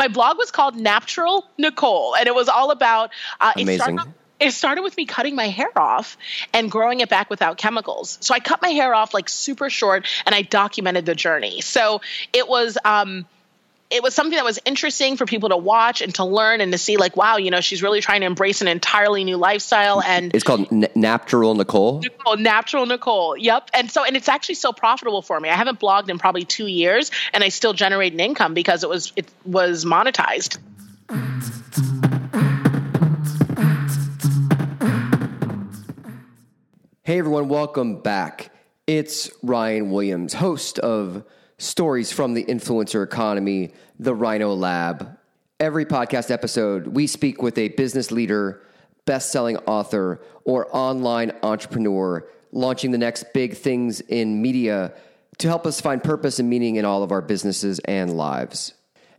My blog was called Natural Nicole, and it was all about. Uh, Amazing. It started, it started with me cutting my hair off and growing it back without chemicals. So I cut my hair off like super short, and I documented the journey. So it was. Um, it was something that was interesting for people to watch and to learn and to see like wow you know she's really trying to embrace an entirely new lifestyle and It's called N- Natural Nicole. Nicole, natural Nicole. Yep. And so, and it's actually so profitable for me. I haven't blogged in probably two years, and I still generate an income because it was it was monetized. Hey everyone, welcome back. It's Ryan Williams, host of Stories from the Influencer Economy, the Ryno Lab. Every podcast episode, we speak with a business leader, best selling author, or online entrepreneur launching the next big things in media to help us find purpose and meaning in all of our businesses and lives.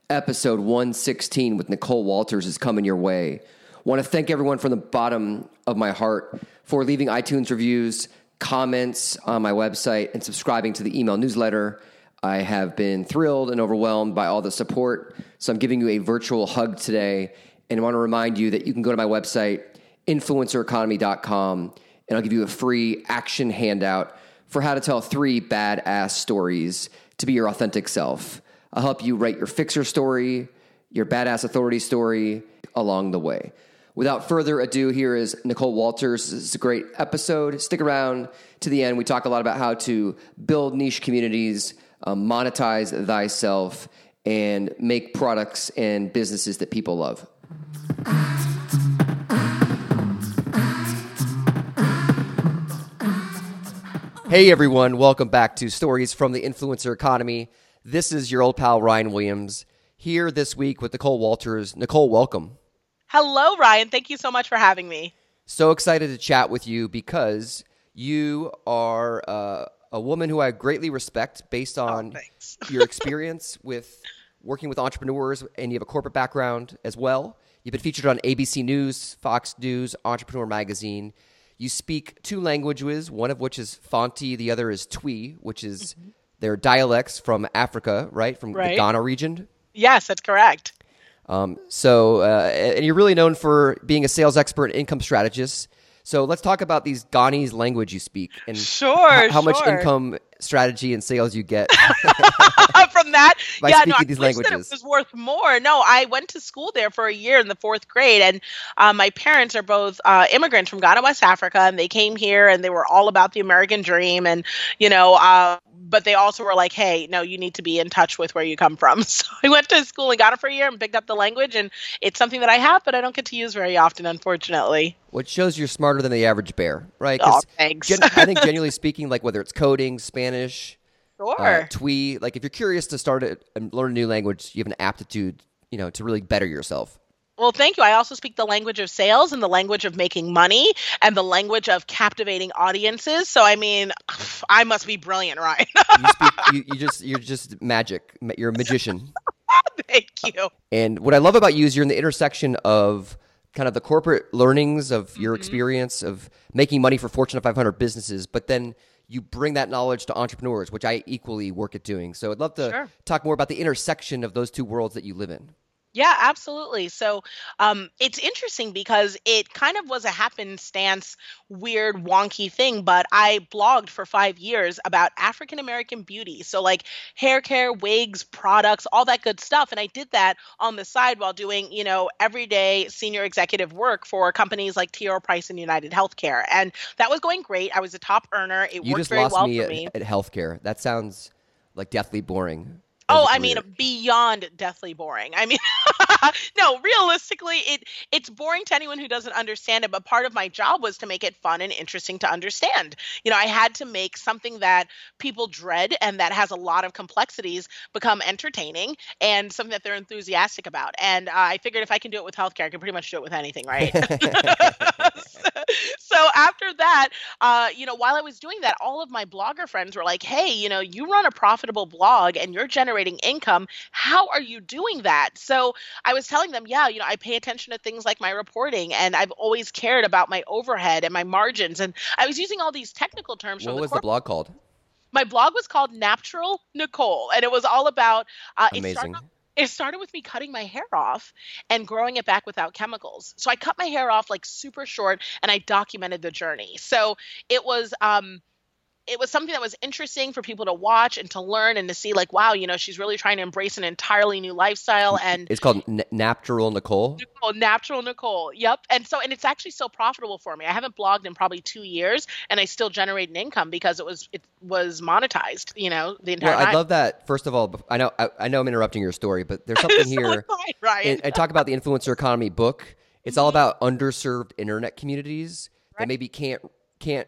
Episode 116 with Nicole Walters is coming your way. Want to thank everyone from the bottom of my heart for leaving iTunes reviews, comments on my website, and subscribing to the email newsletter. I have been thrilled and overwhelmed by all the support. So I'm giving you a virtual hug today. And I want to remind you that you can go to my website, influencereconomy.com, and I'll give you a free action handout for how to tell three badass stories to be your authentic self. I'll help you write your fixer story, your badass authority story along the way. Without further ado, here is Nicole Walters. This is a great episode. Stick around to the end. We talk a lot about how to build niche communities, um, monetize thyself, and make products and businesses that people love. Hey everyone, welcome back to Stories from the Influencer Economy. This is your old pal Ryan Williams here this week with Nicole Walters. Nicole, welcome. Hello, Ryan. Thank you so much for having me. So excited to chat with you because you are uh, a woman who I greatly respect based on thanks. your experience with working with entrepreneurs, and you have a corporate background as well. You've been featured on ABC News, Fox News, Entrepreneur Magazine. You speak two languages, one of which is Fante, the other is Twi, which is their dialects from Africa, right? From the Ghana region. Yes, that's correct. Um, so, uh, and you're really known for being a sales expert and income strategist. So, let's talk about these Ghanese language you speak and Sure, h- how much income strategy and sales you get. From that, By yeah, no, I these wish that it was worth more. No, I went to school there for a year in the fourth grade, and uh, my parents are both uh, immigrants from Ghana, West Africa, and they came here and they were all about the American dream, and you know, uh, but they also were like, hey, no, you need to be in touch with where you come from. So I went to school and got it for a year and picked up the language, and it's something that I have, but I don't get to use very often, unfortunately. Which shows you're smarter than the average bear, right? Aw, thanks. gen- I think genuinely speaking, like whether it's coding, Spanish, Sure. uh, Twi, like if you're curious to start it and learn a new language, you have an aptitude, you know, to really better yourself. Well, thank you. I also speak the language of sales and the language of making money and the language of captivating audiences. So, I mean, I must be brilliant, right? You speak, you, you just, you're just magic. You're a magician. thank you. And what I love about you is you're in the intersection of kind of the corporate learnings of your Mm-hmm. experience of making money for Fortune 500 businesses, but then you bring that knowledge to entrepreneurs, which I equally work at doing. So I'd love to Sure. talk more about the intersection of those two worlds that you live in. Yeah, absolutely. So um, it's interesting because it kind of was a happenstance, weird, wonky thing, but I blogged for five years about African American beauty. So, like hair care, wigs, products, all that good stuff. And I did that on the side while doing, you know, everyday senior executive work for companies like T. Rowe Price and United Healthcare. And that was going great. I was a top earner. It You worked just very well me for at, me. at healthcare. That sounds like deathly boring. Oh, I mean, beyond deathly boring. I mean, no, realistically, it it's boring to anyone who doesn't understand it. But part of my job was to make it fun and interesting to understand. You know, I had to make something that people dread and that has a lot of complexities become entertaining and something that they're enthusiastic about. And uh, I figured if I can do it with healthcare, I can pretty much do it with anything, right? so that, uh, you know, while I was doing that, all of my blogger friends were like, "Hey, you know, you run a profitable blog and you're generating income. How are you doing that?" So I was telling them, "Yeah, you know, I pay attention to things like my reporting, and I've always cared about my overhead and my margins." And I was using all these technical terms what the was the blog called? my blog was called Natural Nicole, and it was all about uh, it Amazing. It started with me cutting my hair off and growing it back without chemicals. So I cut my hair off like super short and I documented the journey. So it was um it was something that was interesting for people to watch and to learn and to see like wow you know she's really trying to embrace an entirely new lifestyle and it's called N- natural nicole? Nicole natural nicole yep. And so and it's actually so profitable for me. I haven't blogged in probably two years and i still generate an income because it was it was monetized you know the entire well, i love that first of all i know I, I, know i'm interrupting your story but there's something here. Right and talk about the influencer economy book. It's mm-hmm. all about underserved internet communities right. that maybe can't can't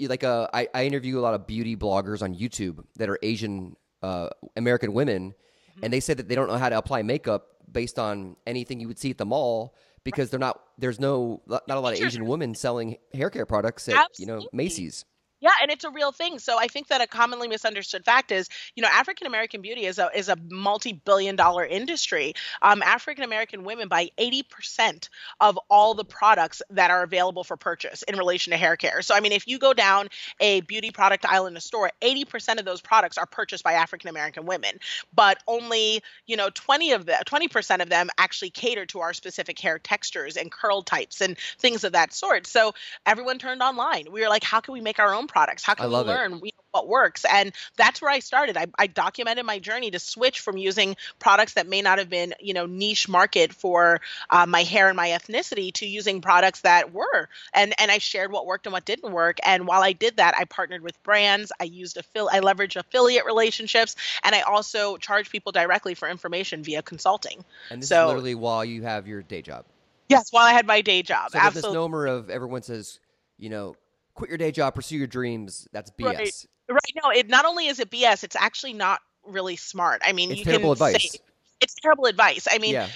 like uh, I, I interview a lot of beauty bloggers on YouTube that are Asian uh, American women, mm-hmm. and they say that they don't know how to apply makeup based on anything you would see at the mall because they're not there's no not a lot of Asian women selling hair care products at Absolutely. you know Macy's. Yeah, and it's a real thing. So I think that a commonly misunderstood fact is, you know, African American beauty is a is a multi-billion dollar industry. Um, African American women buy 80% of all the products that are available for purchase in relation to hair care. So I mean, if you go down a beauty product aisle in a store, 80% of those products are purchased by African American women, but only, you know, 20 of the 20% of them actually cater to our specific hair textures and curl types and things of that sort. So everyone turned online. We were like, how can we make our own products? How can we learn know, what works? And that's where I started. I, I, documented my journey to switch from using products that may not have been, you know, niche market for uh, my hair and my ethnicity to using products that were. And and I shared what worked and what didn't work. And while I did that, I partnered with brands. I used fill. I leveraged affiliate relationships, and I also charge people directly for information via consulting. And this so, is literally while you have your day job. Yes, while I had my day job. So Absolutely. This misnomer of everyone says, you know, quit your day job, pursue your dreams. That's BS. Right. right. No, it not only is it BS, it's actually not really smart. I mean, it's you terrible can advice. say it's terrible advice. I mean, Yeah.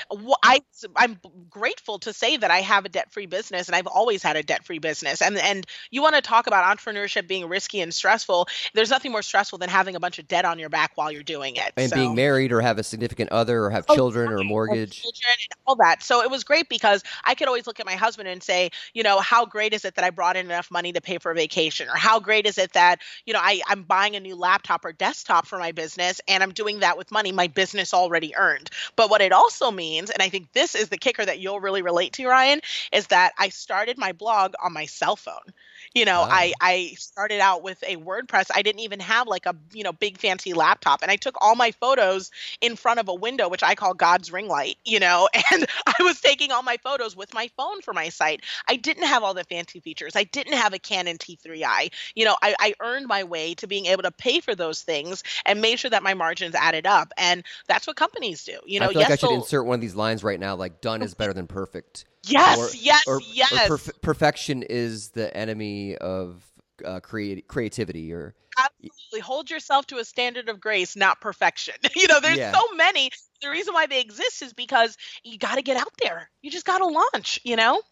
I I'm grateful to say that I have a debt-free business, and I've always had a debt-free business. And and you want to talk about entrepreneurship being risky and stressful? There's nothing more stressful than having a bunch of debt on your back while you're doing it. And So- being married or have a significant other or have Oh, children or a right, mortgage. children and all that. So it was great because I could always look at my husband and say, you know, how great is it that I brought in enough money to pay for a vacation? Or how great is it that, you know, I, I'm buying a new laptop or desktop for my business and I'm doing that with money my business already earned. But what it also means, and I think this is the kicker that you'll really relate to, Ryan, is that I started my blog on my cell phone. You know, Wow. I I started out with a WordPress. I didn't even have like a, you know, big fancy laptop. And I took all my photos in front of a window, which I call God's ring light, you know, and I was taking all my photos with my phone for my site. I didn't have all the fancy features. I didn't have a Canon T3i. You know, I, I earned my way to being able to pay for those things and made sure that my margins added up. And that's what companies do. You know, I feel like yes, I should they'll- insert one of these lines right now, like "done is better than perfect." Yes, or, yes, or, or yes. perf- perfection is the enemy of uh, creati- creativity. Or absolutely hold yourself to a standard of grace not perfection you know there's Yeah. so many the reason why they exist is because you got to get out there you just got to launch you know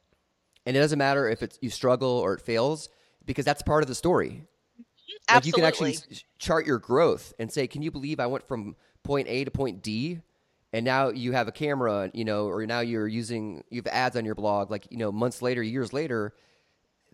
and it doesn't matter if it's you struggle or it fails because that's part of the story. absolutely. Like you can actually chart your growth and say, "Can you believe I went from point A to point D?" And now you have a camera, you know, or now you're using you have ads on your blog. Like you know, months later, years later,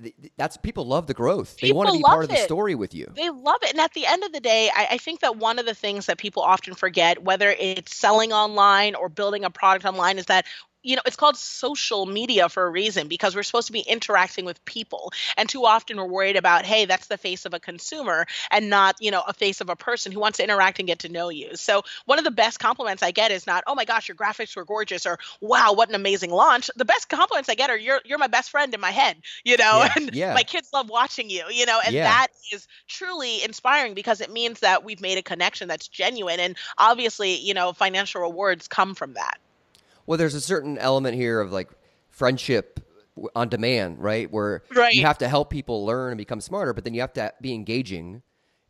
th- th- that's people love the growth. They want to be part of the story with you. They love it. And at the end of the day, I, I think that one of the things that people often forget, whether it's selling online or building a product online, is that you know, it's called social media for a reason because we're supposed to be interacting with people. And too often we're worried about, hey, that's the face of a consumer and not, you know, a face of a person who wants to interact and get to know you. So one of the best compliments I get is not, oh my gosh, your graphics were gorgeous or wow, what an amazing launch. The best compliments I get are you're you're my best friend in my head, you know, Yeah, and yeah. my kids love watching you, you know, and Yeah. that is truly inspiring because it means that we've made a connection that's genuine. And obviously, you know, financial rewards come from that. Well, there's a certain element here of like friendship on demand, right? Where Right. you have to help people learn and become smarter, but then you have to be engaging,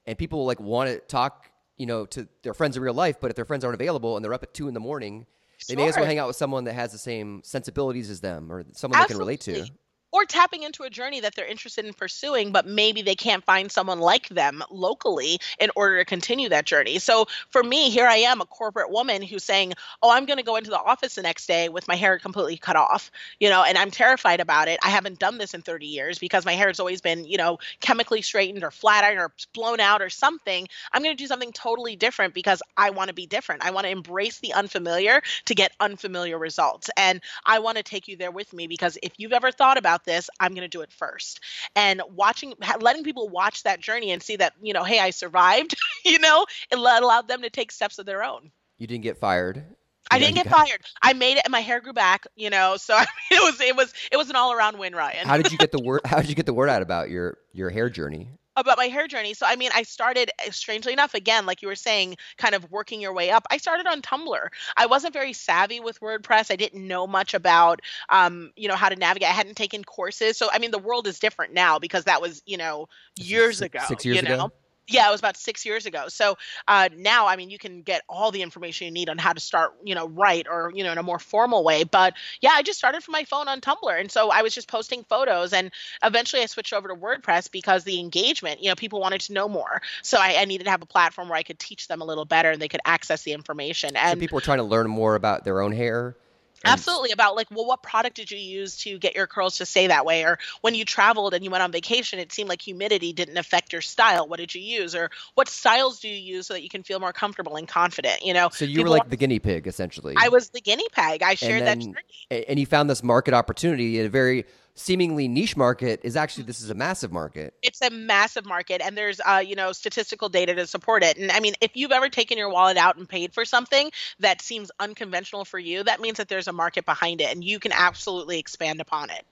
and people like want to talk, you know, to their friends in real life. But if their friends aren't available and they're up at two in the morning, they may as well hang out with someone that has the same sensibilities as them or someone they can relate to. Or tapping into a journey that they're interested in pursuing, but maybe they can't find someone like them locally in order to continue that journey. So for me, here I am, a corporate woman who's saying, Oh, I'm going to go into the office the next day with my hair completely cut off, you know, and I'm terrified about it. I haven't done this in 30 years because my hair has always been, you know, chemically straightened or flat ironed or blown out or something. I'm going to do something totally different because I want to be different. I want to embrace the unfamiliar to get unfamiliar results. And I want to take you there with me because if you've ever thought about this, I'm going to do it first. And watching, letting people watch that journey and see that, you know, hey, I survived, you know, it allowed them to take steps of their own. You didn't get fired. I didn't get fired. I made it, and my hair grew back. You know, so I mean, it was it was it was an all around win, Ryan. how did you get the word? How did you get the word out about your your hair journey? About my hair journey. So I mean, I started eh, strangely enough again, like you were saying, kind of working your way up. I started on Tumblr. I wasn't very savvy with WordPress. I didn't know much about um, you know, how to navigate. I hadn't taken courses. So I mean, the world is different now because that was, you know, years six, ago. Six years you know? ago yeah it was about six years ago. So uh, now i mean you can get all the information you need on how to start you know right or you know in a more formal way. But yeah i just started from my phone on tumblr. And so i was just posting photos and eventually i switched over to wordpress because the engagement you know people wanted to know more. So i, I needed to have a platform where i could teach them a little better and they could access the information. And so people were trying to learn more about their own hair Absolutely about like, well, what product did you use to get your curls to stay that way? Or when you traveled and you went on vacation, it seemed like humidity didn't affect your style. What did you use? Or what styles do you use so that you can feel more comfortable and confident? You know, so you were like the guinea pig essentially. I was the guinea pig. I shared then, that journey. And you found this market opportunity in a very seemingly niche market is actually this is a massive market. It's a massive market, and there's uh, you know statistical data to support it. And I mean, if you've ever taken your wallet out and paid for something that seems unconventional for you, that means that there's a market behind it, and you can absolutely expand upon it.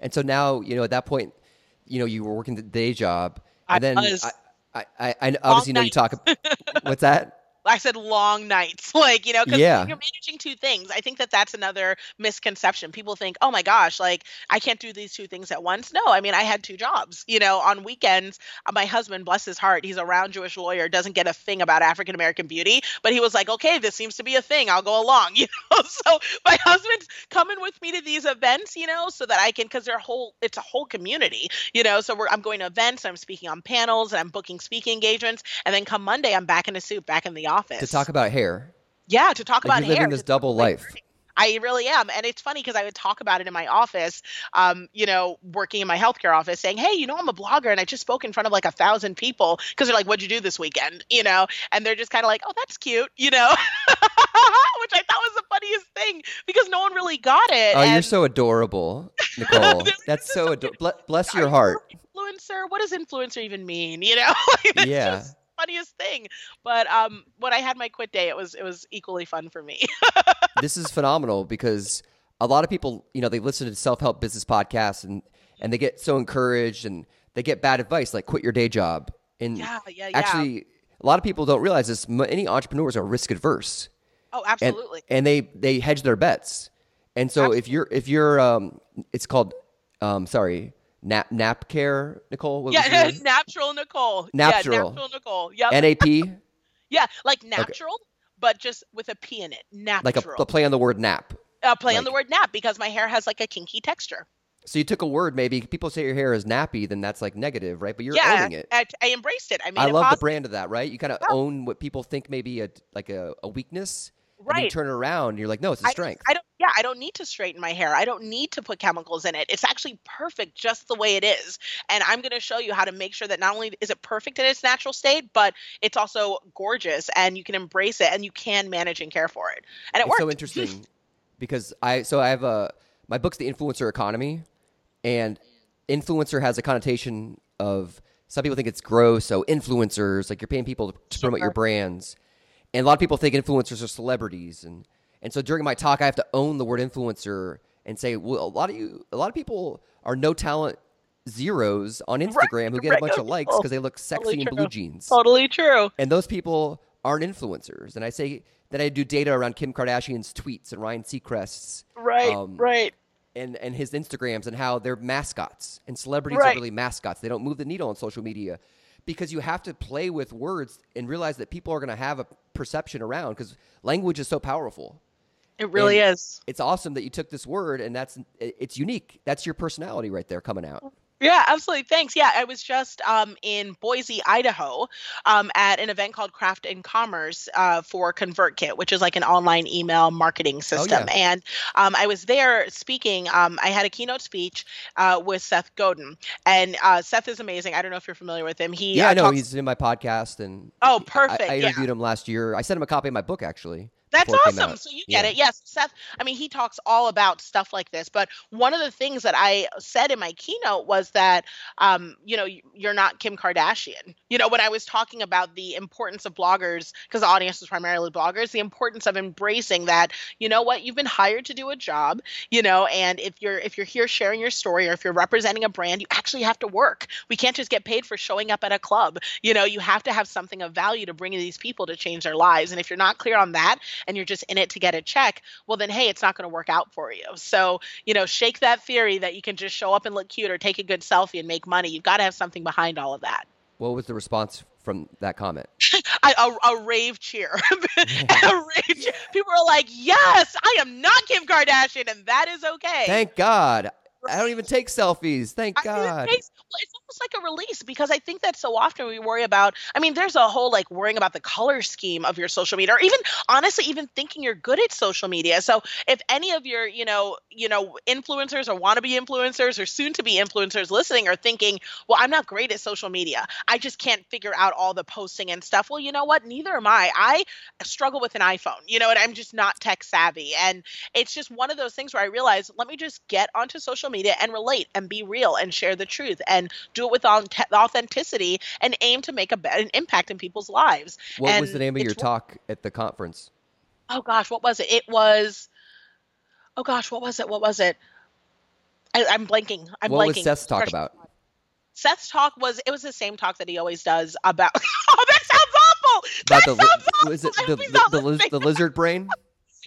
And so now, you know, at that point, you know, you were working the day job, and I then was, I, I, I, obviously know you talk. what's that? I said long nights, like you know, because yeah. you're managing two things. I think that that's another misconception. People think, oh my gosh, like I can't do these two things at once. No, I mean I had two jobs. You know, on weekends, uh, my husband, bless his heart, he's a round Jewish lawyer, doesn't get a thing about African American beauty, but he was like, okay, this seems to be a thing. I'll go along. You know, so my husband's coming with me to these events, you know, so that I can, because they're whole, it's a whole community, you know. So we're I'm going to events, I'm speaking on panels, and I'm booking speaking engagements, and then come Monday, I'm back in a suit, back in the office to talk about hair. Yeah, to talk like about hair. living this double life. I really am. And it's funny because I would talk about it in my office, um, you know, working in my healthcare office, saying, Hey, you know, I'm a blogger and I just spoke in front of like a thousand people because they're like, What'd you do this weekend? You know, and they're just kind of like, Oh, that's cute, you know, which I thought was the funniest thing because no one really got it. Oh, and... you're so adorable, Nicole. that's so adorable. Bless your heart. Influencer? What does influencer even mean? You know? like, yeah. Just funniest thing. But um, when I had my quit day, it was it was equally fun for me. this is phenomenal because a lot of people, you know, they listen to self help business podcasts and and they get so encouraged and they get bad advice like quit your day job. And yeah, yeah, yeah. actually, a lot of people don't realize this. Many entrepreneurs are risk adverse. Oh, absolutely. And, and they they hedge their bets. And so absolutely. if you're if you're um, it's called um, sorry Nap nap care, Nicole. What yeah, natural Nicole. Natural. Yeah, natural Nicole. Yep. NAP. yeah, like natural, okay. but just with a P in it. Natural. Like a, a play on the word nap. A play like, on the word nap because my hair has like a kinky texture. So you took a word, maybe people say your hair is nappy, then that's like negative, right? But you're yeah, owning it. I, I embraced it. I mean, I love positive. the brand of that, right? You kind of yeah. own what people think maybe a like a, a weakness, right. you turn around, you're like, no, it's a strength. I, I, don't. Yeah, I don't need to straighten my hair. I don't need to put chemicals in it. It's actually perfect just the way it is. And I'm going to show you how to make sure that not only is it perfect in its natural state, but it's also gorgeous, and you can embrace it, and you can manage and care for it. And it it's works. So interesting because I so I have a my book's the influencer economy, and influencer has a connotation of some people think it's gross. So influencers, like you're paying people to promote your brands and a lot of people think influencers are celebrities and and so during my talk I have to own the word influencer and say well a lot of you a lot of people are no talent zeros on Instagram right, who get right. a bunch of likes because they look sexy totally in blue jeans. Totally true. And those people aren't influencers. And I say that I do data around Kim Kardashian's tweets and Ryan Seacrest's right, um, right, and and his Instagrams and how they're mascots and celebrities right. are really mascots. They don't move the needle on social media because you have to play with words and realize that people are going to have a perception around because language is so powerful. It really And is. It's awesome that you took this word and that's it's unique. That's your personality right there coming out. Yeah, absolutely. Thanks. Yeah, I was just um, in Boise, Idaho, um, at an event called Craft and Commerce uh, for ConvertKit, which is like an online email marketing system. Oh, yeah. And um, I was there speaking. Um, I had a keynote speech uh, with Seth Godin, and uh, Seth is amazing. I don't know if you're familiar with him. He Yeah, uh, I know talks- he's in my podcast and Oh, perfect. I, yeah. interviewed him last year. I sent him a copy of my book actually. That's before it came awesome. out. So you get Yeah. it. Yes, Seth. I mean, he talks all about stuff like this. But one of the things that I said in my keynote was that, um, you know, you're not Kim Kardashian. You know, when I was talking about the importance of bloggers, because the audience is primarily bloggers, the importance of embracing that. You know what? You've been hired to do a job. You know, and if you're if you're here sharing your story, or if you're representing a brand, you actually have to work. We can't just get paid for showing up at a club. You know, you have to have something of value to bring to these people to change their lives. And if you're not clear on that, and you're just in it to get a check, well, then hey, it's not going to work out for you. So, you know, shake that theory that you can just show up and look cute or take a good selfie and make money. You've got to have something behind all of that. What was the response from that comment? I, a, a rave cheer. a rave cheer. People are like, yes, I am not Kim Kardashian, and that is okay. Thank God. I don't even take selfies. Thank I mean, it God. well, it's almost like a release because I think that so often we worry about. I mean, there's a whole like worrying about the color scheme of your social media, or even honestly, even thinking you're good at social media. So if any of your, you know, you know, influencers or wannabe influencers or soon to be influencers listening are thinking, well, I'm not great at social media. I just can't figure out all the posting and stuff. Well, you know what? Neither am I. I struggle with an iPhone. You know, and I'm just not tech savvy. And it's just one of those things where I realize, let me just get onto social media and relate and be real and share the truth and do it with authenticity and aim to make a, an impact in people's lives. What was the name of your talk at the conference? Oh gosh, what was it? It was. Oh gosh, what was it? What was it? I, I'm blanking. I'm what blanking. was Seth's talk about? Seth's talk was it was the same talk that he always does about. Oh, that sounds awful. About that the sounds awful. was it the the, the, the lizard brain?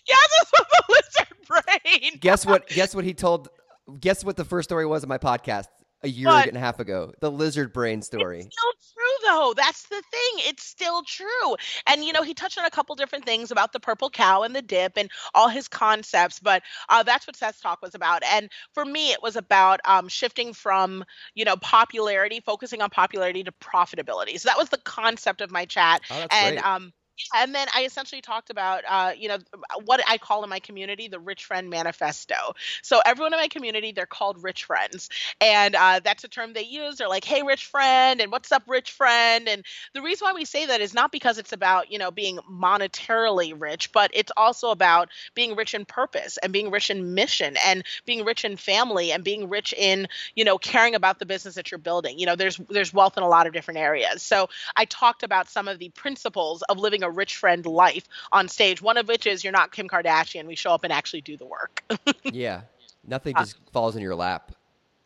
Yes, it was the lizard brain. Guess what? Guess what he told? Guess what the first story was on my podcast a year What? and a half ago? The lizard brain story. It's still true though. That's the thing. It's still true. And you know, he touched on a couple different things about the purple cow and the dip and all his concepts, but uh, that's what Seth's talk was about. And for me, it was about um, shifting from you know popularity, focusing on popularity to profitability. So that was the concept of my chat. Oh, that's and great. um and then I essentially talked about, uh, you know, what I call in my community the Rich Friend Manifesto. So everyone in my community, they're called Rich Friends, and uh, that's a term they use. They're like, "Hey, Rich Friend," and "What's up, Rich Friend?" And the reason why we say that is not because it's about, you know, being monetarily rich, but it's also about being rich in purpose and being rich in mission and being rich in family and being rich in, you know, caring about the business that you're building. You know, there's there's wealth in a lot of different areas. So I talked about some of the principles of living a rich friend life on stage. One of which is you're not Kim Kardashian. We show up and actually do the work. yeah, nothing Uh, just falls in your lap.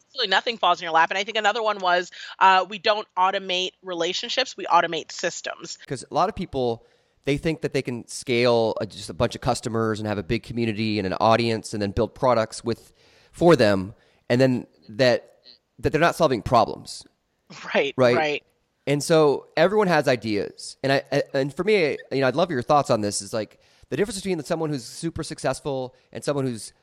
Absolutely nothing falls in your lap. And I think another one was uh, we don't automate relationships, we automate systems. because a lot of people they think that they can scale a, just a bunch of customers and have a big community and an audience and then build products with for them and then that that they're not solving problems Right, Right. right. And so everyone has ideas and i and for me you know i'd love your thoughts on this is like the difference between someone who's super successful and someone who's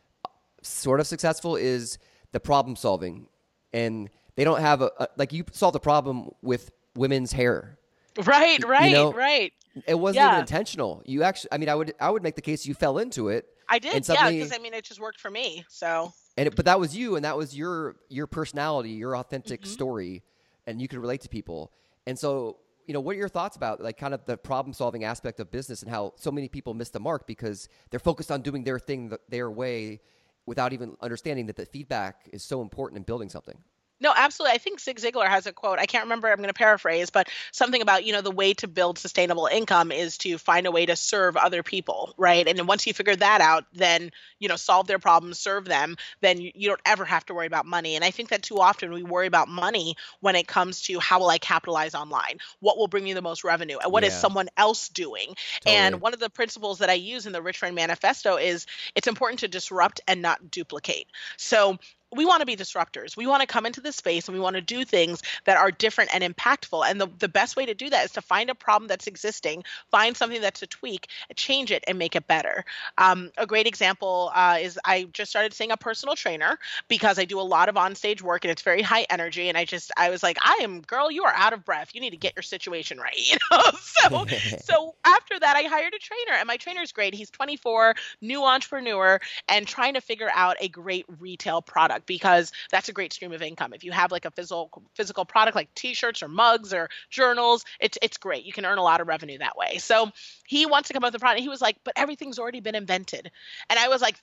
sort of successful is the problem solving and they don't have a, a like you solved the problem with women's hair Right, right, know, right. it wasn't even intentional. You actually, I mean, I would, I would make the case you fell into it, I did, yeah, because I mean, it just worked for me. So and it, but that was you, and that was your your personality, your authentic Mm-hmm. story, and you could relate to people. And so, you know, what are your thoughts about like kind of the problem solving aspect of business and how so many people miss the mark because they're focused on doing their thing their way without even understanding that the feedback is so important in building something. No, absolutely. I think Zig Ziglar has a quote. I can't remember. I'm going to paraphrase, but something about you know the way to build sustainable income is to find a way to serve other people, right? And then once you figure that out, then you know solve their problems, serve them. Then you, don't ever have to worry about money. And I think that too often we worry about money when it comes to how will I capitalize online? What will bring me the most revenue? And what is Yeah. someone else doing? Totally. And one of the principles that I use in the Rich Friend Manifesto is it's important to disrupt and not duplicate. So we want to be disruptors. We want to come into the space and we want to do things that are different and impactful. And the, the best way to do that is to find a problem that's existing, find something that's a tweak, change it, and make it better. Um, a great example uh, is I just started seeing a personal trainer because I do a lot of onstage work and it's very high energy. And I just, I was like, I am, girl, you are out of breath. You need to get your situation right. You know? so, so after that, I hired a trainer and my trainer's great. He's 24, new entrepreneur, and trying to figure out a great retail product product because that's a great stream of income. If you have like a physical physical product like t-shirts or mugs or journals, it's it's great. You can earn a lot of revenue that way. So he wants to come up with a product. He was like, but everything's already been invented. And I was like,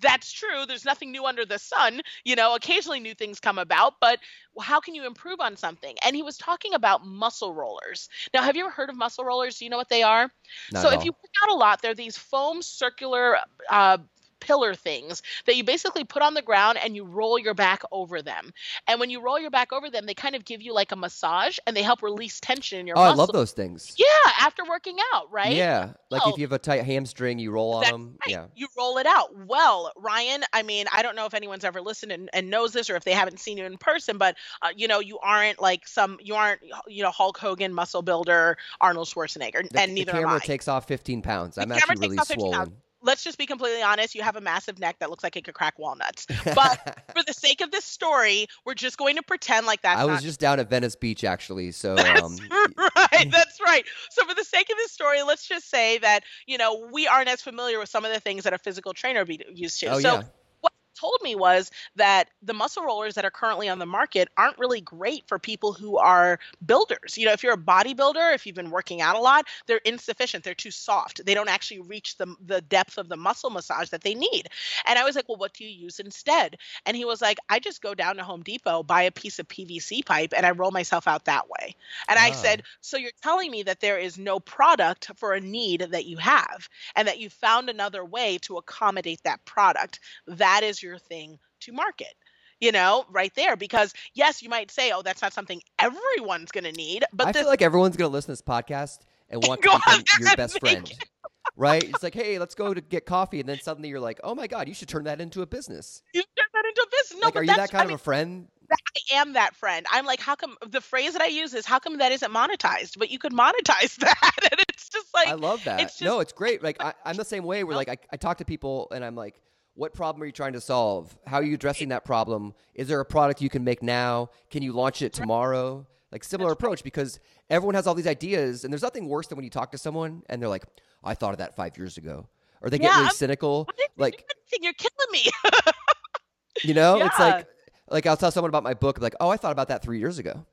that's true. There's nothing new under the sun. You know, occasionally new things come about, but how can you improve on something? And he was talking about muscle rollers. Now, have you ever heard of muscle rollers? Do you know what they are? Not so if you work out a lot, they're these foam circular uh, pillar things that you basically put on the ground and you roll your back over them. And when you roll your back over them, they kind of give you like a massage and they help release tension in your Oh, I love those things. Yeah, after working out, right? Yeah, like if you have a tight hamstring, you roll on them. right. Yeah. You roll it out. Well, Ryan, I mean, I don't know if anyone's ever listened and, and knows this or if they haven't seen you in person, but uh, you know, you aren't like some, you aren't, you know, Hulk Hogan, muscle builder, Arnold Schwarzenegger, The, and the neither am camera takes off 15 pounds. The I'm actually really swollen. pounds. Let's just be completely honest. You have a massive neck that looks like it could crack walnuts. But for the sake of this story, we're just going to pretend like that. I was just down at Venice Beach actually, so That's um, right. That's right. So, for the sake of this story, let's just say that you know we aren't as familiar with some of the things that a physical trainer be used to. oh so, yeah, told me was that the muscle rollers that are currently on the market aren't really great for people who are builders. You know, if you're a bodybuilder, if you've been working out a lot, they're insufficient. They're too soft. They don't actually reach the the depth of the muscle massage that they need. And I was like, well, what do you use instead? And he was like, I just go down to Home Depot, buy a piece of PVC pipe, and I roll myself out that way. And I Ah. said, so you're telling me that there is no product for a need that you have, and that you found another way to accommodate that product. That is your thing to market. You know, right there. Because yes, you might say, oh, that's not something everyone's going to need, but I this feel like everyone's gonna listen to this podcast and want to become your best friend. Right? It's like, hey, let's go to get coffee, and then suddenly you're like, oh my god, you should turn that into a business. you turn that into a business. No, like, but are you that kind I mean, of a friend? I am that friend. I'm like, how come the phrase that I use is how come that isn't monetized? But you could monetize that. and it's just like I love that. it's no, it's great. Like I, I'm the same way. Where like I, I talk to people and I'm like, what problem are you trying to solve? How are you addressing that problem? Is there a product you can make now? Can you launch it tomorrow? Like similar approach because everyone has all these ideas and there's nothing worse than when you talk to someone and they're like, I thought of that five years ago, or they get really I'm- cynical. Like. You're killing me. you know, it's like like I'll tell someone about my book, like, oh, I thought about that three years ago.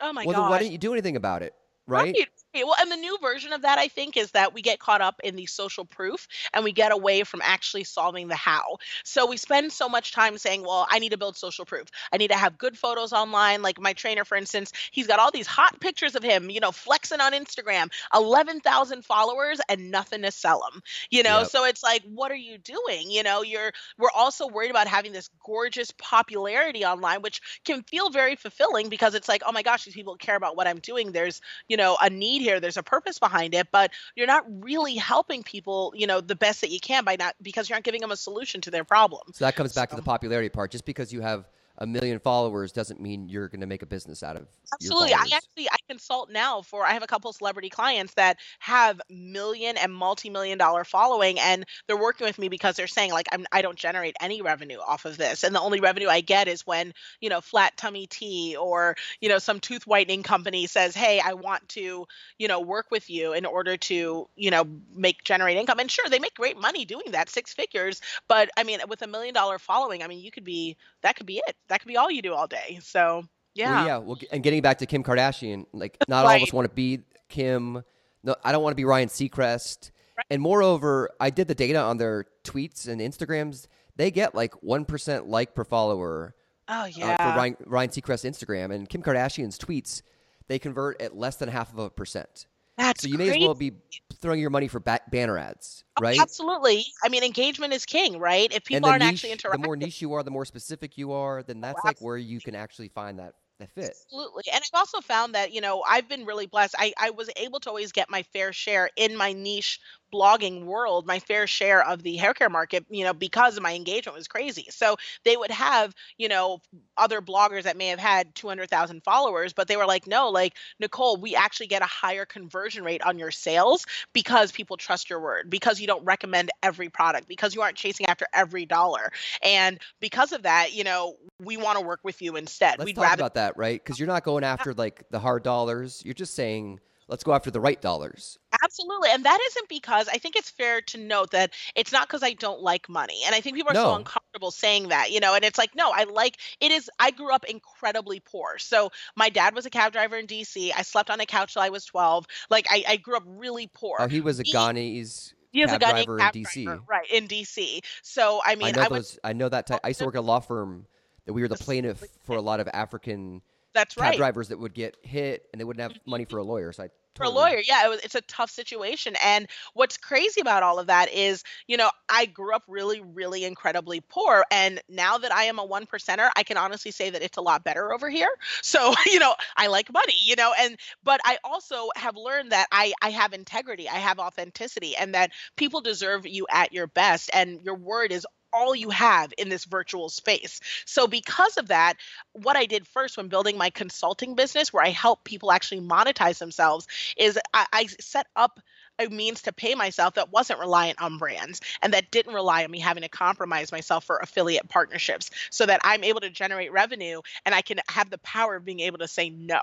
oh my well, god. then why didn't you do anything about it? Right? Right. Well, and the new version of that, I think, is that we get caught up in the social proof and we get away from actually solving the how. So we spend so much time saying, well, I need to build social proof. I need to have good photos online. Like my trainer, for instance, he's got all these hot pictures of him, you know, flexing on Instagram, 11,000 followers and nothing to sell them, you know? Yep. So it's like, what are you doing? You know, you're, we're also worried about having this gorgeous popularity online, which can feel very fulfilling because it's like, oh my gosh, these people care about what I'm doing. There's, you know a need here there's a purpose behind it but you're not really helping people you know the best that you can by not because you're not giving them a solution to their problem So that comes back to the popularity part. Just because you have a million followers doesn't mean you're going to make a business out of absolutely. I actually i consult now for i have a couple celebrity clients that have million and multi-million dollar following and they're working with me because they're saying like I'm, i don't generate any revenue off of this. And the only revenue i get is when you know flat tummy tea or you know some tooth whitening company says hey i want to you know work with you in order to you know make generate income. And sure they make great money doing that six figures but i mean with a million dollar following i mean you could be that could be it that could be all you do all day so yeah Well, yeah. Well, and getting back to Kim Kardashian, like not all of us want to be Kim. No, I don't want to be Ryan Seacrest. And moreover, I did the data on their tweets and Instagrams. They get like one percent like per follower oh uh, yeah for Ryan, Ryan Seacrest Instagram, and Kim Kardashian's tweets they convert at less than half of a percent. That's So you may as well be throwing your money for ba- banner ads, Oh, right? Absolutely. I mean, engagement is king, right? If people aren't niche, actually interacting, the more niche you are, the more specific you are, then oh, that's like where you can actually find that that fit. Absolutely. And I've also found that, you know, I've been really blessed. I, I was able to always get my fair share in my niche blogging world my fair share of the hair care market, you know, because my engagement was crazy. So they would have, you know, other bloggers that may have had 200,000 followers, but they were like, no, like, Nicole, we actually get a higher conversion rate on your sales because people trust your word, because you don't recommend every product, because you aren't chasing after every dollar. And because of that, you know, we want to work with you instead. Let's We'd talk rather about that, right? Because you're not going after like the hard dollars. You're just saying, let's go after the right dollars. Absolutely. And that isn't because I think it's fair to note that it's not because I don't like money. And I think people are so uncomfortable saying that, you know, and it's like, no, I like it is I grew up incredibly poor. So my dad was a cab driver in DC. I slept on a couch till I was 12. Like I, I grew up really poor. Oh, he was a Ghanese He was a driver in DC. driver, right, in DC. So I mean I know I those. I know that. Type, I used to work at a law firm that we were the plaintiff for a lot of African that's cab right. drivers that would get hit and they wouldn't have money for a mm-hmm. lawyer. So I for a lawyer yeah it was, it's a tough situation and what's crazy about all of that is you know i grew up really really incredibly poor and now that i am a one percenter i can honestly say that it's a lot better over here so you know i like money you know and but i also have learned that i i have integrity i have authenticity and that people deserve you at your best and your word is all you have in this virtual space. So, because of that, what I did first when building my consulting business, where I help people actually monetize themselves, is I, I set up a means to pay myself that wasn't reliant on brands and that didn't rely on me having to compromise myself for affiliate partnerships so that I'm able to generate revenue and I can have the power of being able to say no.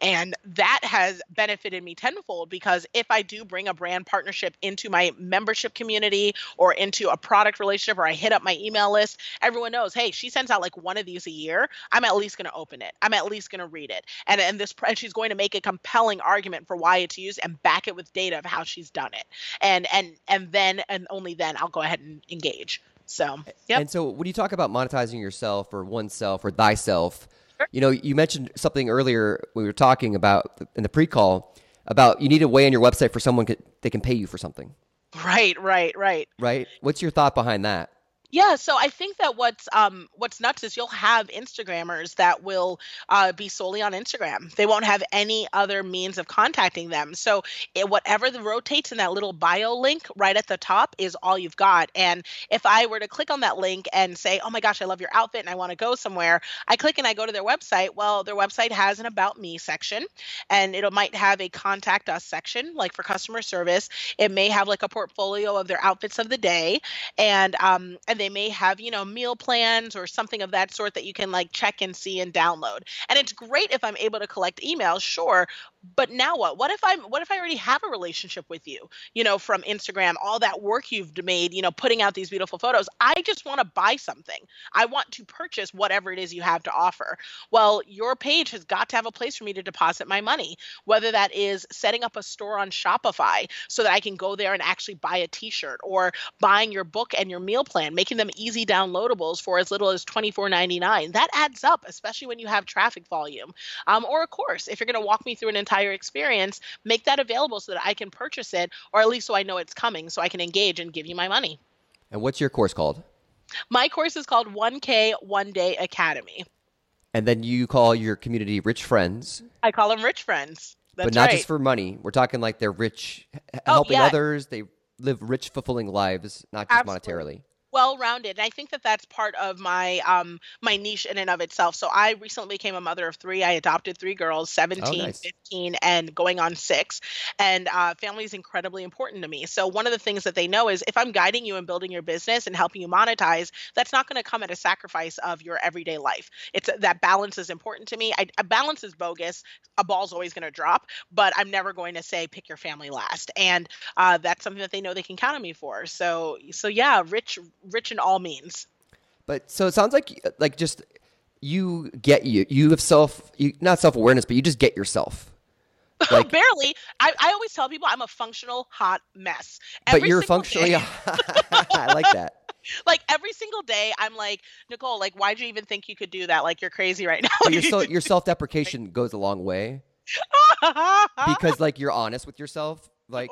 And that has benefited me tenfold because if I do bring a brand partnership into my membership community or into a product relationship or I hit up my email list, everyone knows, hey, she sends out like one of these a year. I'm at least going to open it. I'm at least going to read it. And and this and she's going to make a compelling argument for why it's used and back it with data of how she's done it. And and and then and only then I'll go ahead and engage. So, yeah And so when you talk about monetizing yourself or oneself or thyself, Sure. you know, you mentioned something earlier when we were talking about in the pre-call about you need a way on your website for someone could, they can pay you for something, right, right, right. right? What's your thought behind that? Yeah, so I think that what's um what's nuts is you'll have Instagrammers that will uh, be solely on Instagram. They won't have any other means of contacting them. So it, whatever the rotates in that little bio link right at the top is all you've got. And if I were to click on that link and say, "Oh my gosh, I love your outfit and I want to go somewhere," I click and I go to their website. Well, their website has an about me section, and it might have a contact us section, like for customer service. It may have like a portfolio of their outfits of the day, and um and they may have you know meal plans or something of that sort that you can like check and see and download. And it's great if i'm able to collect emails sure but now what? What if i'm what if i already have a relationship with you? You know from instagram all that work you've made you know putting out these beautiful photos. I just want to buy something. I want to purchase whatever it is you have to offer. Well your page has got to have a place for me to deposit my money whether that is setting up a store on shopify so that i can go there and actually buy a t-shirt or buying your book and your meal plan, making them easy downloadables for as little as $24.99. That adds up, especially when you have traffic volume. Um, or, of course, if you're going to walk me through an entire experience, make that available so that I can purchase it, or at least so I know it's coming, so I can engage and give you my money. And what's your course called? My course is called 1K One Day Academy. And then you call your community rich friends, I call them rich friends. That's but not right. just for money. We're talking like they're rich, Oh, helping yeah. others. They live rich, fulfilling lives, not just Absolutely. monetarily. Well rounded and i think that that's part of my um my niche in and of itself. So i recently became a mother of three. I adopted three girls 17 Oh, nice. 15 and going on six. And uh, family is incredibly important to me. So one of the things that they know is if i'm guiding you and building your business and helping you monetize that's not going to come at a sacrifice of your everyday life. It's that balance is important to me. I, a balance is bogus. A ball's always going to drop but i'm never going to say pick your family last. And uh, that's something that they know they can count on me for. So so yeah rich rich in all means But so it sounds like like just you get you you have self you not self awareness, but you just get yourself. Like- barely I, I always tell people i'm a functional hot mess but you're functionally. I like that. like every single day i'm like nicole like why'd you even think you could do that like you're crazy right now But your so, your self deprecation goes a long way because like you're honest with yourself. Like.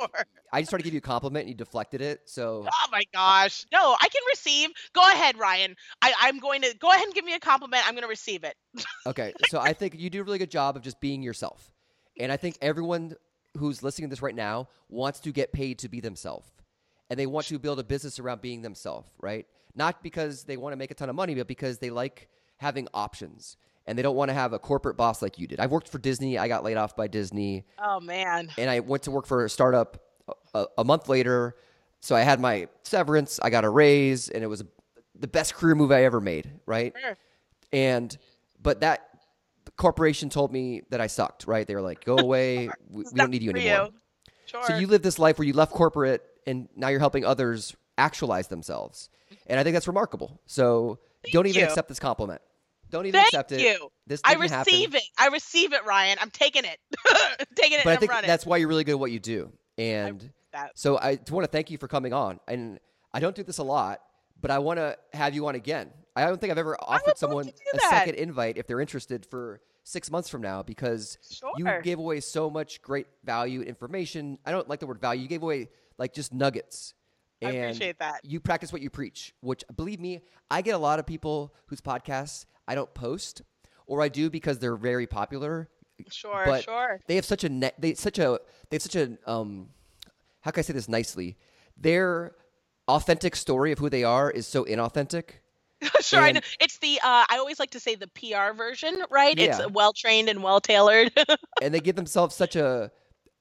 I just tried to give you a compliment and you deflected it. So Oh my gosh. No, I can receive. Go ahead, Ryan. I, I'm going to go ahead and give me a compliment. I'm going to receive it. okay, so I think you do a really good job of just being yourself, and I think everyone who's listening to this right now wants to get paid to be themselves, and they want to build a business around being themselves, right? Not because they want to make a ton of money, but because they like having options and they don't want to have a corporate boss like you did. I've worked for Disney. I got laid off by Disney. Oh man. And I went to work for a startup a, a month later. So I had my severance. I got a raise, and it was the best career move I ever made. Right. Sure. And but that corporation told me that I sucked. Right. They were like, "Go away. we, we don't need you anymore." you. Sure. So you live this life where you left corporate, and now you're helping others actualize themselves. And I think that's remarkable. So don't even you. accept this compliment. Don't even Thank accept it. you. This I didn't happen. receive it. I receive it, Ryan. I'm taking it. taking it But I think I'm running. that's why you're really good at what you do. And that. so I want to thank you for coming on. And I don't do this a lot, but I want to have you on again. I don't think I've ever offered someone a second invite if they're interested for six months from now because you Sure. gave away so much great value information. I don't like the word value. You gave away like just nuggets. I appreciate that. You practice what you preach, which believe me, I get a lot of people whose podcasts I don't post or I do because they're very popular Sure, but sure. they have such a ne- they such a they have such a um how can I say this nicely? Their authentic story of who they are is so inauthentic. sure, I know. It's the uh, I always like to say the PR version, right? Yeah. It's well trained and well tailored. and they give themselves such a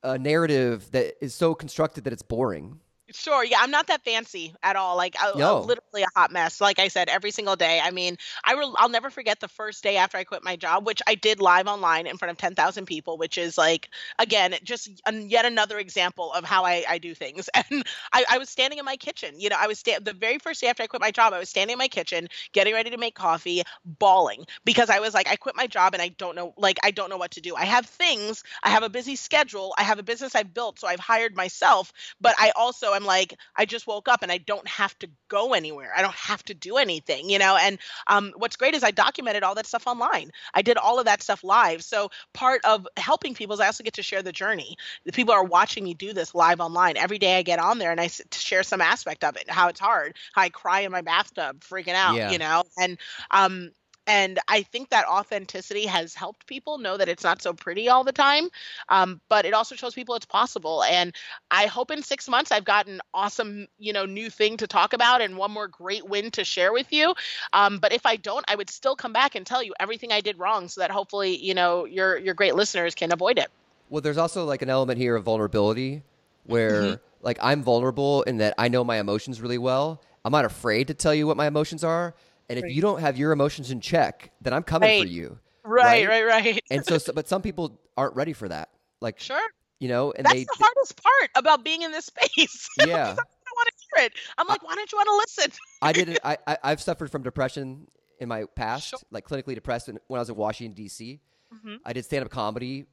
a narrative that is so constructed that it's boring. Sure, yeah, I'm not that fancy at all. Like, I, I'm literally a hot mess. Like I said, every single day. I mean, I will. I'll never forget the first day after I quit my job, which I did live online in front of 10,000 people, which is like, again, just an, yet another example of how I, I do things. And I, I was standing in my kitchen. You know, I was sta- the very first day after I quit my job. I was standing in my kitchen, getting ready to make coffee, bawling because I was like, I quit my job and I don't know, like, I don't know what to do. I have things. I have a busy schedule. I have a business I've built, so I've hired myself. But I also am like, I just woke up and I don't have to go anywhere. I don't have to do anything, you know. And um, what's great is I documented all that stuff online. I did all of that stuff live. So part of helping people is I also get to share the journey. The people are watching me do this live online every day. I get on there and I share some aspect of it, how it's hard, how I cry in my bathtub, freaking out, Yeah. you know. And um, and I think that authenticity has helped people know that it's not so pretty all the time. Um, but it also shows people it's possible. And I hope in six months I've got an awesome, you know, new thing to talk about and one more great win to share with you. Um, but if I don't, I would still come back and tell you everything I did wrong, so that hopefully, you know, your your great listeners can avoid it. Well, there's also like an element here of vulnerability where Mm-hmm. like I'm vulnerable in that I know my emotions really well. I'm not afraid to tell you what my emotions are. And if Right. you don't have your emotions in check, then I'm coming for you. Right, Right. right, right. And so, so but some people aren't ready for that. Like Sure. you know, and they That's they the hardest part about being in this space. Yeah. I don't want to hear it. I'm like, why don't you want to listen? I did it. I, I I've suffered from depression in my past, Sure. like clinically depressed when, I was in Washington D.C. Mhm. I did stand up comedy.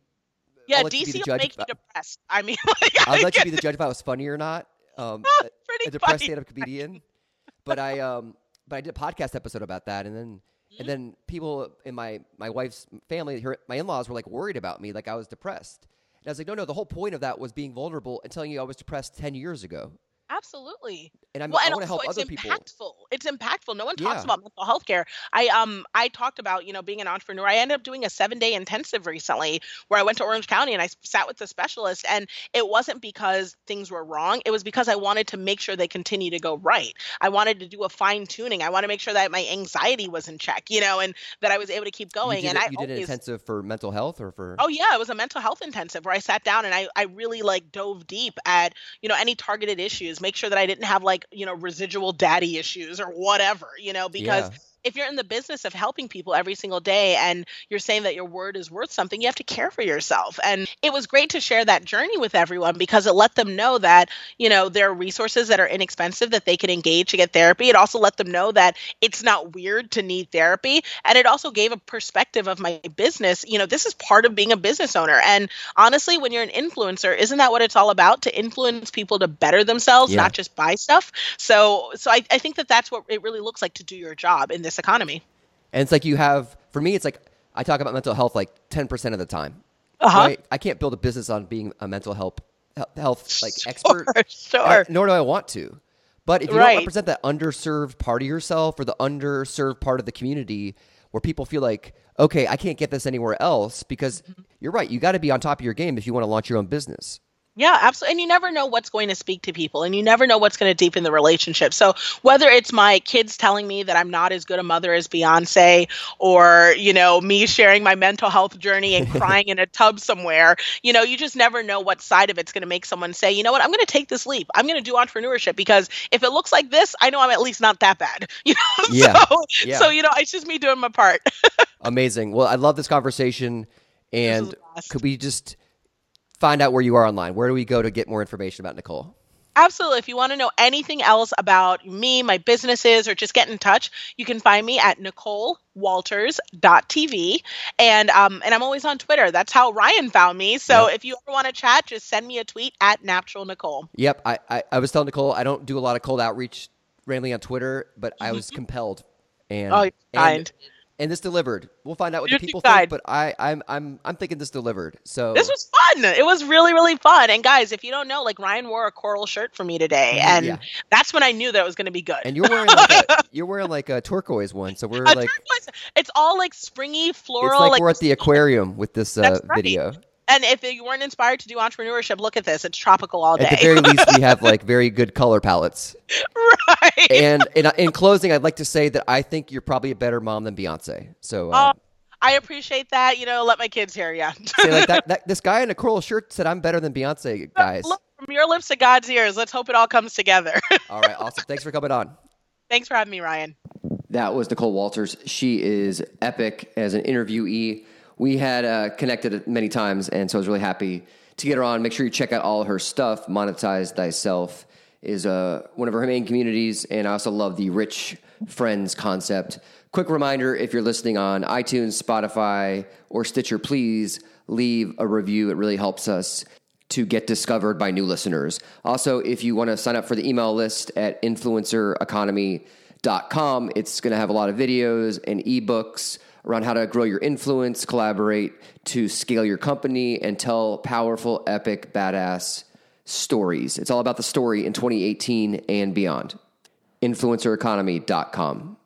Yeah, I'll let you DC will make you depressed. I mean, like, I'll I let you be the judge if I was funny or not. Um, a- pretty a depressed funny. stand up comedian. But I um but I did a podcast episode about that and then Mm-hmm. and then people in my my wife's family, her my in laws were like worried about me, like I was depressed. And I was like, no, no, the whole point of that was being vulnerable and telling you I was depressed ten years ago. Absolutely. And I'm, well, I want to help also other it's people. impactful. It's impactful. No one talks Yeah. about mental health care. I um I talked about you know being an entrepreneur. I ended up doing a seven day intensive recently where I went to Orange County and I sat with the specialist. And it wasn't because things were wrong. It was because I wanted to make sure they continue to go right. I wanted to do a fine tuning. I want to make sure that my anxiety was in check, you know, and that I was able to keep going. you did, and I you did an intensive for mental health or for Oh yeah, it was a mental health intensive where I sat down and I, I really like dove deep at, you know, any targeted issues, make sure that I didn't have like, you know, residual daddy issues or whatever, you know, because Yeah. If you're in the business of helping people every single day and you're saying that your word is worth something, you have to care for yourself. And it was great to share that journey with everyone because it let them know that, you know, there are resources that are inexpensive that they can engage to get therapy. It also let them know that it's not weird to need therapy. And it also gave a perspective of my business. You know, this is part of being a business owner. And honestly, when you're an influencer, isn't that what it's all about? To influence people to better themselves, Yeah. not just buy stuff. So, so I, I think that that's what it really looks like to do your job in this economy. And it's like you have for me it's like I talk about mental health like 10% of the time. Uh-huh. Right? I can't build a business on being a mental health health like expert. Sure, Uh, sure. nor do I want to. But if you Right. don't represent that underserved part of yourself or the underserved part of the community, where people feel like, okay, I can't get this anywhere else because Mm-hmm. you're right. You got to be on top of your game if you want to launch your own business. Yeah, absolutely. And you never know what's going to speak to people and you never know what's going to deepen the relationship. So whether it's my kids telling me that I'm not as good a mother as Beyonce or, you know, me sharing my mental health journey and crying in a tub somewhere, you know, you just never know what side of it's going to make someone say, you know what, I'm going to take this leap. I'm going to do entrepreneurship because if it looks like this, I know I'm at least not that bad. You know, Yeah. so, Yeah. so, you know, it's just me doing my part. Amazing. Well, I love this conversation. And best. could we just find out where you are online? Where do we go to get more information about Nicole? Absolutely. If you want to know anything else about me, my businesses, or just get in touch, you can find me at NicoleWalters.tv. And um, and I'm always on Twitter. That's how Ryan found me. So Yep. if you ever want to chat, just send me a tweet at Natural Nicole. Yep. I, I, I was telling Nicole, I don't do a lot of cold outreach randomly on Twitter, but I was compelled. And, Mm-hmm. Oh, you're and, kind. And this delivered. We'll find out what the people kind. think, but I, I'm, I'm, I'm thinking this delivered. So This was fun. It was really, really fun. And guys, if you don't know, like Ryan wore a coral shirt for me today, and Yeah. that's when I knew that it was going to be good. and you're wearing like a, you're wearing like a turquoise one, so we're A like turquoise- it's all like springy, it's floral, like, like we're at the aquarium with this uh, right. video. And if you weren't inspired to do entrepreneurship, look at this. It's tropical all day. At the very least, we have like very good color palettes. right. And in, in closing, I'd like to say that I think you're probably a better mom than Beyonce. So uh, Oh, I appreciate that. You know, let my kids hear you. say like that, that. This guy in a coral shirt said, "I'm better than Beyonce." Guys, Look, from your lips to God's ears. Let's hope it all comes together. all right, awesome. Thanks for coming on. Thanks for having me, Ryan. That was Nicole Walters. She is epic as an interviewee. We had uh, connected many times, and so I was really happy to get her on. Make sure you check out all her stuff. Monetize Thyself is uh, one of her main communities, and I also love the rich friends concept. Quick reminder if you're listening on iTunes, Spotify, or Stitcher, please leave a review. It really helps us to get discovered by new listeners. Also, if you want to sign up for the email list at influencereconomy.com, it's going to have a lot of videos and ebooks around how to grow your influence, collaborate to scale your company, and tell powerful, epic, badass stories. It's all about the story in 2018 and beyond. Influencereconomy.com.